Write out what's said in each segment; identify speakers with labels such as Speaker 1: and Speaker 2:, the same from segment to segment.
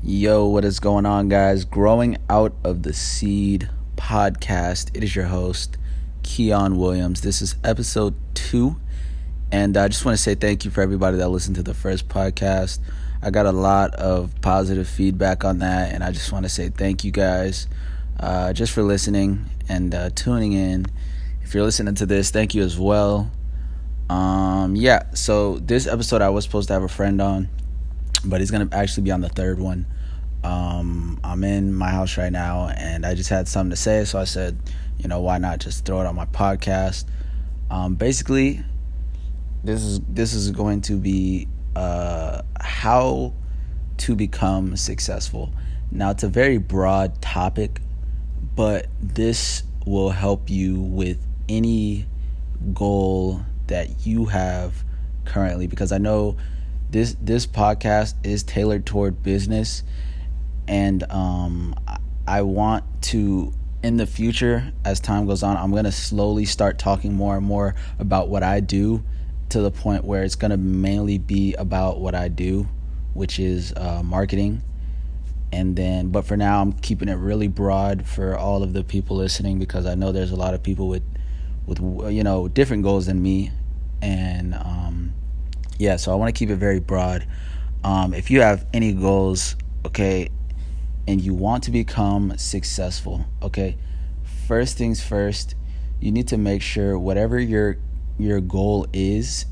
Speaker 1: Yo, what is going on, guys? Growing Out of the Seed podcast. It is your host, Keon Williams. This is episode two. And I just want to say thank you for everybody that listened to the first podcast. I got a lot of positive feedback on that, and I just want to say thank you guys uh, just for listening and uh, tuning in. If you're listening to this, thank you as well. Um, yeah, so this episode I was supposed to have a friend on, but he's gonna actually be on the third one. Um, I'm in my house right now, and I just had something to say, so I said, you know, why not just throw it on my podcast? Um, basically, this is this is going to be uh, how to become successful. Now, it's a very broad topic, but this will help you with any goal that you have currently because I know this this podcast is tailored toward business. And um, I want to in the future as time goes on I'm to slowly start talking more and more about what I do to the point where it's to mainly be about what I do which is uh, marketing. And then but for now I'm keeping it really broad for all of the people listening because I know there's a lot of people with with you know different goals than me. And um, yeah so I want to keep it very broad. Um, if you have any goals okay and you want to become successful okay first things first you need to make sure whatever your your goal is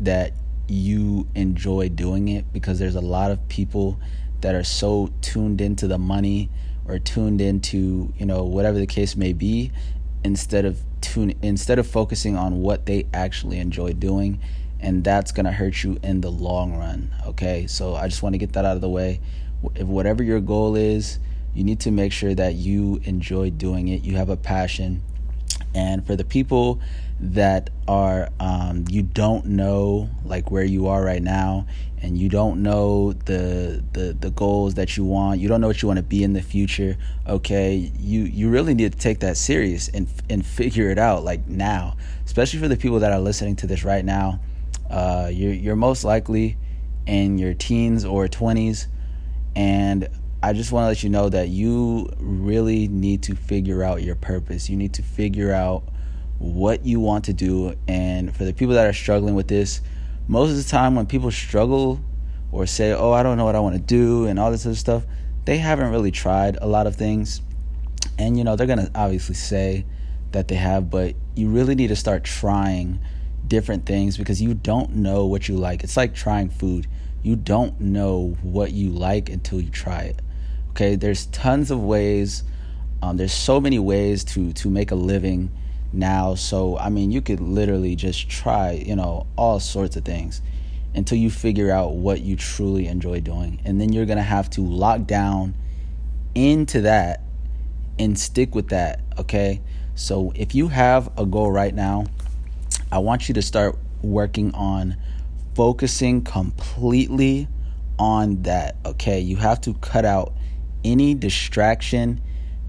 Speaker 1: that you enjoy doing it because there's a lot of people that are so tuned into the money or tuned into you know whatever the case may be instead of tune instead of focusing on what they actually enjoy doing and that's going to hurt you in the long run okay? So i just want to get that out of the way. If whatever your goal is you need to make sure that you enjoy doing it you have a passion. And for the people that are um, you don't know like where you are right now and you don't know the the the goals that you want you don't know what you want to be in the future okay? You you really need to take that serious and and figure it out like now. Especially for the people that are listening to this right now uh, you're you're most likely in your teens or 20s and I just want to let you know that you really need to figure out your purpose. You need to figure out what you want to do. And for the people that are struggling with this, most of the time when people struggle or say, oh, I don't know what I want to do and all this other stuff, they haven't really tried a lot of things. And, you know, they're going to obviously say that they have, but you really need to start trying different things because you don't know what you like. It's like trying food. You don't know what you like until you try it. Okay, there's tons of ways. Um, there's so many ways to to make a living now. So I mean, you could literally just try, you know, all sorts of things until you figure out what you truly enjoy doing, and then you're gonna have to lock down into that and stick with that. Okay, so if you have a goal right now, I want you to start working on focusing completely on that. Okay, you have to cut out any distraction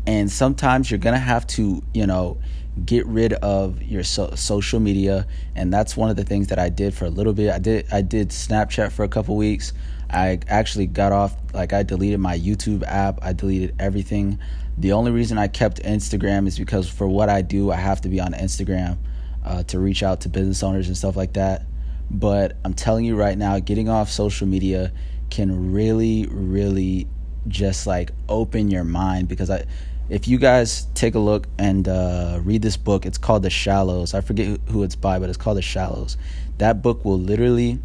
Speaker 1: and sometimes you're gonna have to you know get rid of your so- social media and that's one of the things that i did for a little bit. I did i did snapchat for a couple weeks. I actually got off like i deleted my youtube app. I deleted everything. The only reason i kept instagram is because for what i do i have to be on instagram uh, to reach out to business owners and stuff like that but i'm telling you right now getting off social media can really really just like open your mind because I if you guys take a look and uh, read this book, it's called The Shallows. I forget who it's by, but it's called The Shallows. That book will literally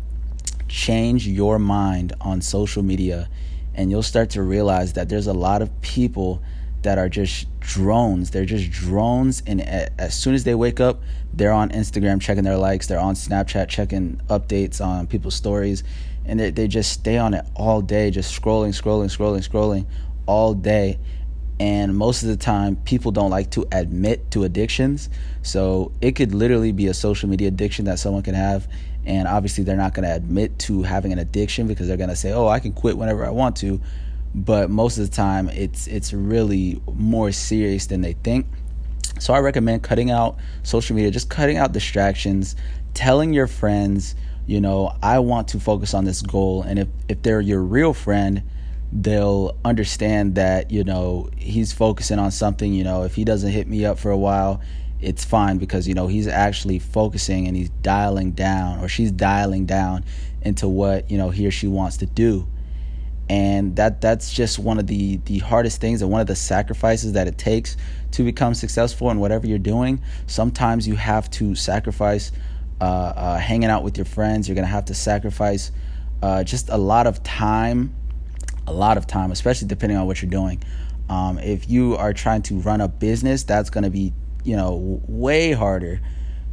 Speaker 1: change your mind on social media, and you'll start to realize that there's a lot of people that are just drones. They're just drones, and as soon as they wake up, they're on Instagram checking their likes, they're on Snapchat checking updates on people's stories, and they, they just stay on it all day, just scrolling, scrolling, scrolling, scrolling all day. And most of the time, people don't like to admit to addictions. So it could literally be a social media addiction that someone can have. And obviously, they're not going to admit to having an addiction because they're going to say, oh, I can quit whenever I want to. But most of the time, it's, it's really more serious than they think. So I recommend cutting out social media, just cutting out distractions, telling your friends, you know, I want to focus on this goal. And if, if they're your real friend, they'll understand that you know he's focusing on something you know if he doesn't hit me up for a while it's fine because you know he's actually focusing and he's dialing down or she's dialing down into what you know he or she wants to do and that that's just one of the the hardest things and one of the sacrifices that it takes to become successful in whatever you're doing sometimes you have to sacrifice uh, uh, hanging out with your friends you're gonna have to sacrifice uh, just a lot of time a lot of time, especially depending on what you're doing. Um, if you are trying to run a business, that's to be you know way harder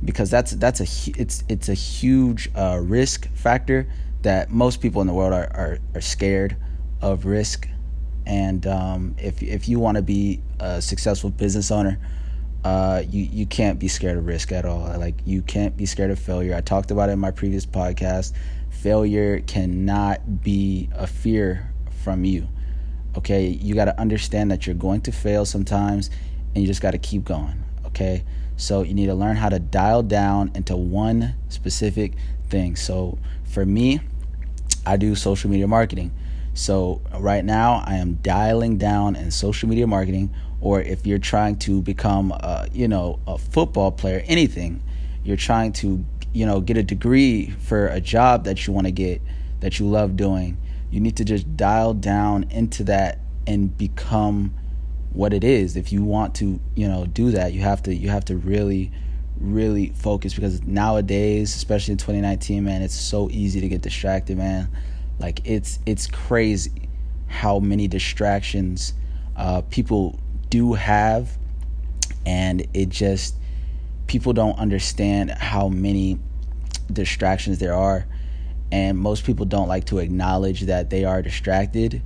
Speaker 1: because that's that's a it's it's a huge uh, risk factor that most people in the world are are, are scared of risk. And um, if if you want to be a successful business owner, uh, you you can't be scared of risk at all. Like you can't be scared of failure. I talked about it in my previous podcast. Failure cannot be a fear from you. Okay, you got to understand that you're going to fail sometimes and you just got to keep going. Okay, so you need to learn how to dial down into one specific thing. So for me, I do social media marketing. So right now, I am dialing down in social media marketing. Or if you're trying to become, a, you know, a football player, anything, you're trying to, you know, get a degree for a job that you want to get, that you love doing you need to just dial down into that and become what it is if you want to you know do that you have to you have to really really focus because nowadays especially in 2019 man it's so easy to get distracted man. Like it's it's crazy how many distractions uh, people do have. And it just people don't understand how many distractions there are. And most people don't like to acknowledge that they are distracted.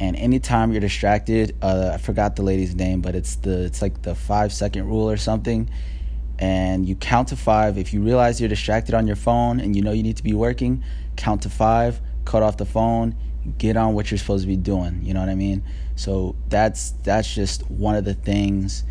Speaker 1: And anytime you're distracted uh, i forgot the lady's name but it's the it's like the five second rule or something and you count to five. If you realize you're distracted on your phone and you know you need to be working count to five cut off the phone get on what you're supposed to be doing. You know what i mean? So that's that's just one of the things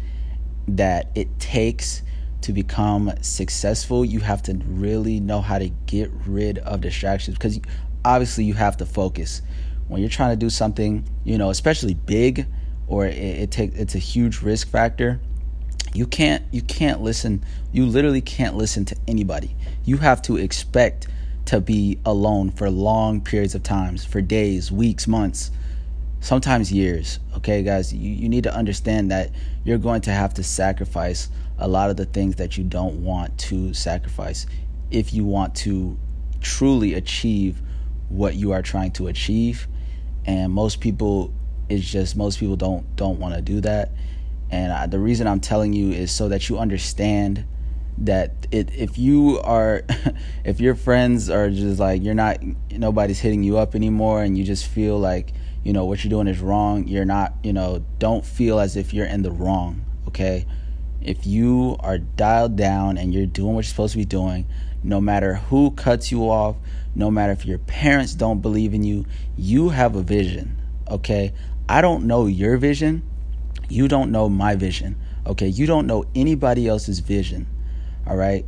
Speaker 1: that it takes to become successful, you have to really know how to get rid of distractions because obviously you have to focus. When you're trying to do something, you know, especially big or it, it take it's a huge risk factor, you can't you can't listen, you literally can't listen to anybody. You have to expect to be alone for long periods of times, for days, weeks, months, sometimes years. Okay, guys, you, you need to understand that you're going to have to sacrifice a lot of the things that you don't want to sacrifice if you want to truly achieve what you are trying to achieve and most people it's just most people don't don't want to do that and I, the reason i'm telling you is so that you understand that it, if you are if your friends are just like you're not nobody's hitting you up anymore and you just feel like you know what you're doing is wrong you're not you know don't feel as if you're in the wrong okay if you are dialed down and you're doing what you're supposed to be doing, no matter who cuts you off, no matter if your parents don't believe in you, you have a vision, okay? I don't know your vision. You don't know my vision, okay? You don't know anybody else's vision, all right?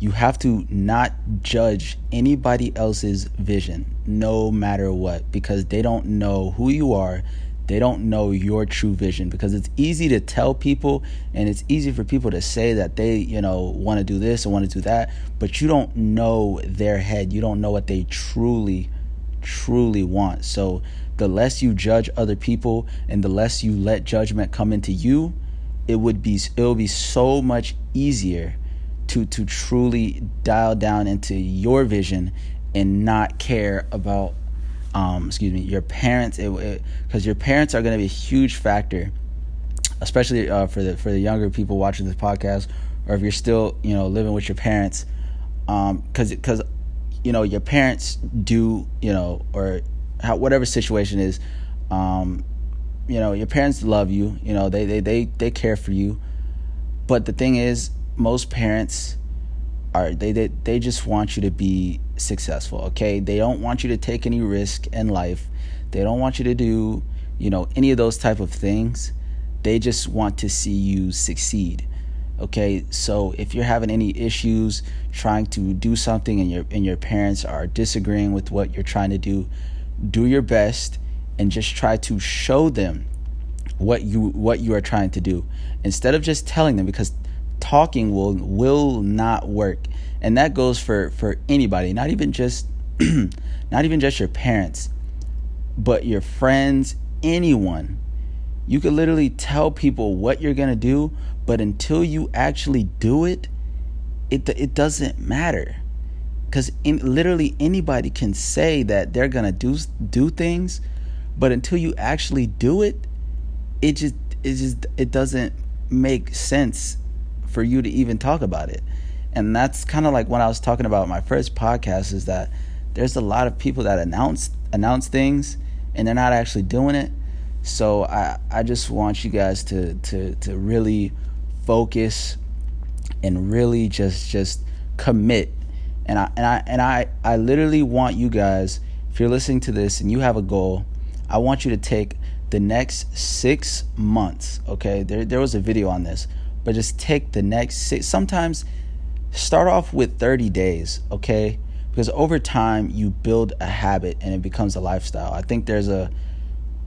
Speaker 1: You have to not judge anybody else's vision, no matter what, because they don't know who you are they don't know your true vision because it's easy to tell people and it's easy for people to say that they, you know, want to do this and want to do that, but you don't know their head. You don't know what they truly truly want. So the less you judge other people and the less you let judgment come into you, it would be it will be so much easier to to truly dial down into your vision and not care about um, excuse me, your parents, because your parents are going to be a huge factor, especially uh, for the for the younger people watching this podcast, or if you're still you know living with your parents, because um, because you know your parents do you know or how, whatever situation is, um, you know your parents love you, you know they they they they care for you, but the thing is, most parents are they they they just want you to be successful, okay? They don't want you to take any risk in life. They don't want you to do, you know, any of those type of things. They just want to see you succeed. Okay? So if you're having any issues trying to do something and your and your parents are disagreeing with what you're trying to do, do your best and just try to show them what you what you are trying to do instead of just telling them because talking will will not work. And that goes for for anybody not even just not even just your parents but your friends anyone. You could literally tell people what you're going to do but until you actually do it it it doesn't matter cuz literally anybody can say that they're to do do things but until you actually do it it just it just it doesn't make sense for you to even talk about it. And that's kind of like when I was talking about my first podcast is that there's a lot of people that announce announce things and they're not actually doing it. So I I just want you guys to to to really focus and really just just commit. And I and I and I I literally want you guys if you're listening to this and you have a goal, I want you to take the next 6 months, okay? There there was a video on this but just take the next six. Sometimes start off with 30 days, okay? Because over time you build a habit and it becomes a lifestyle. I think there's a,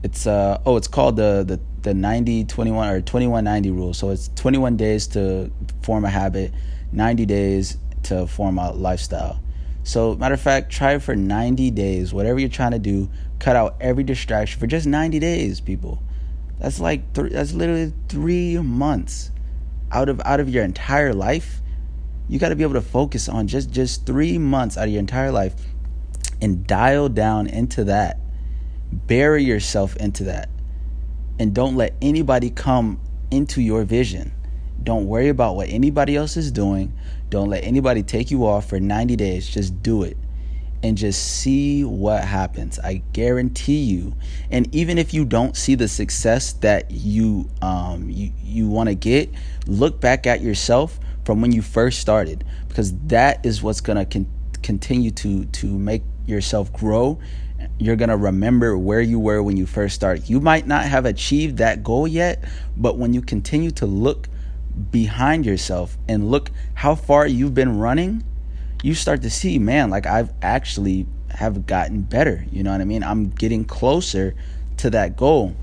Speaker 1: it's uh oh it's called the the the 90 21 or 21 90 rule. So it's 21 days to form a habit, 90 days to form a lifestyle. So matter of fact, try for 90 days. Whatever you're trying to do, cut out every distraction for just 90 days, people. That's like th- that's literally 3 months out of out of your entire life you got to be able to focus on just just 3 months out of your entire life and dial down into that bury yourself into that and don't let anybody come into your vision don't worry about what anybody else is doing don't let anybody take you off for 90 days just do it and just see what happens. I guarantee you. And even if you don't see the success that you um, you you want to get, look back at yourself from when you first started because that is what's gonna con- continue to to make yourself grow. You're gonna remember where you were when you first started. You might not have achieved that goal yet, but when you continue to look behind yourself and look how far you've been running you start to see, man, like I've actually have gotten better. You know what I mean? I'm getting closer to that goal.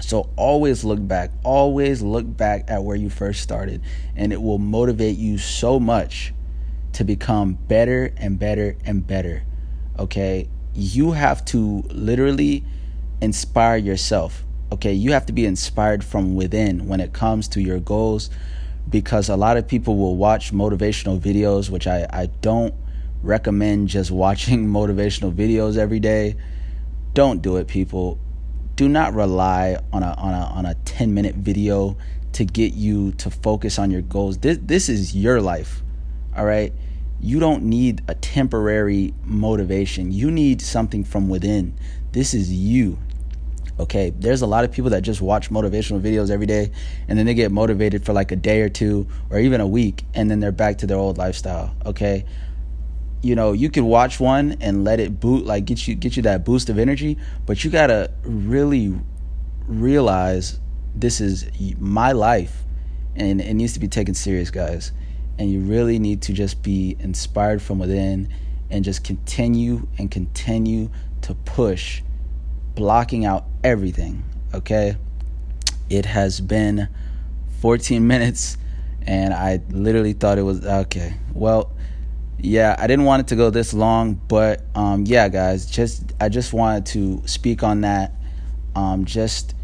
Speaker 1: So always look back, always look back at where you first started, and it will motivate you so much to become better and better and better. Okay? You have to literally inspire yourself. Okay? You have to be inspired from within when it comes to your goals, because a lot of people will watch motivational videos, which I, I don't recommend just watching motivational videos every day. Don't do it, people. Do not rely on a on a on a 10 minute video to get you to focus on your goals. This this is your life. All right? You don't need a temporary motivation. You need something from within. This is you. Okay, there's a lot of people that just watch motivational videos every day and then they get motivated for like a day or two or even a week and then they're back to their old lifestyle. Okay. You know, you could watch one and let it boot like get you get you that boost of energy, but you got to really realize this is my life and it needs to be taken serious, guys. And you really need to just be inspired from within and just continue and continue to push blocking out everything, okay? It has been 14 minutes and I literally thought it was okay. Well, yeah, I didn't want it to go this long, but um, yeah, guys, just I just wanted to speak on that. Um, just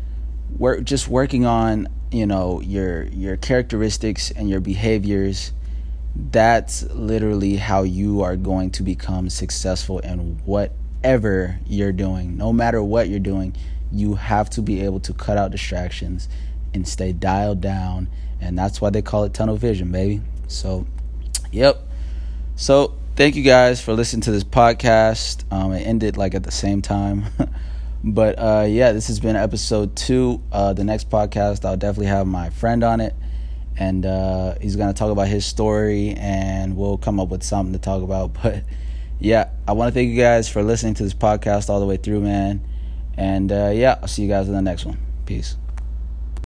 Speaker 1: work, just working on you know your your characteristics and your behaviors. That's literally how you are going to become successful in whatever you're doing. No matter what you're doing, you have to be able to cut out distractions and stay dialed down. And that's why they call it tunnel vision, baby. So, yep. So, thank you guys for listening to this podcast. Um, it ended like at the same time. but uh, yeah, this has been episode two. Uh, the next podcast, I'll definitely have my friend on it. And uh, he's going to talk about his story, and we'll come up with something to talk about. But yeah, I want to thank you guys for listening to this podcast all the way through, man. And uh, yeah, I'll see you guys in the next one. Peace.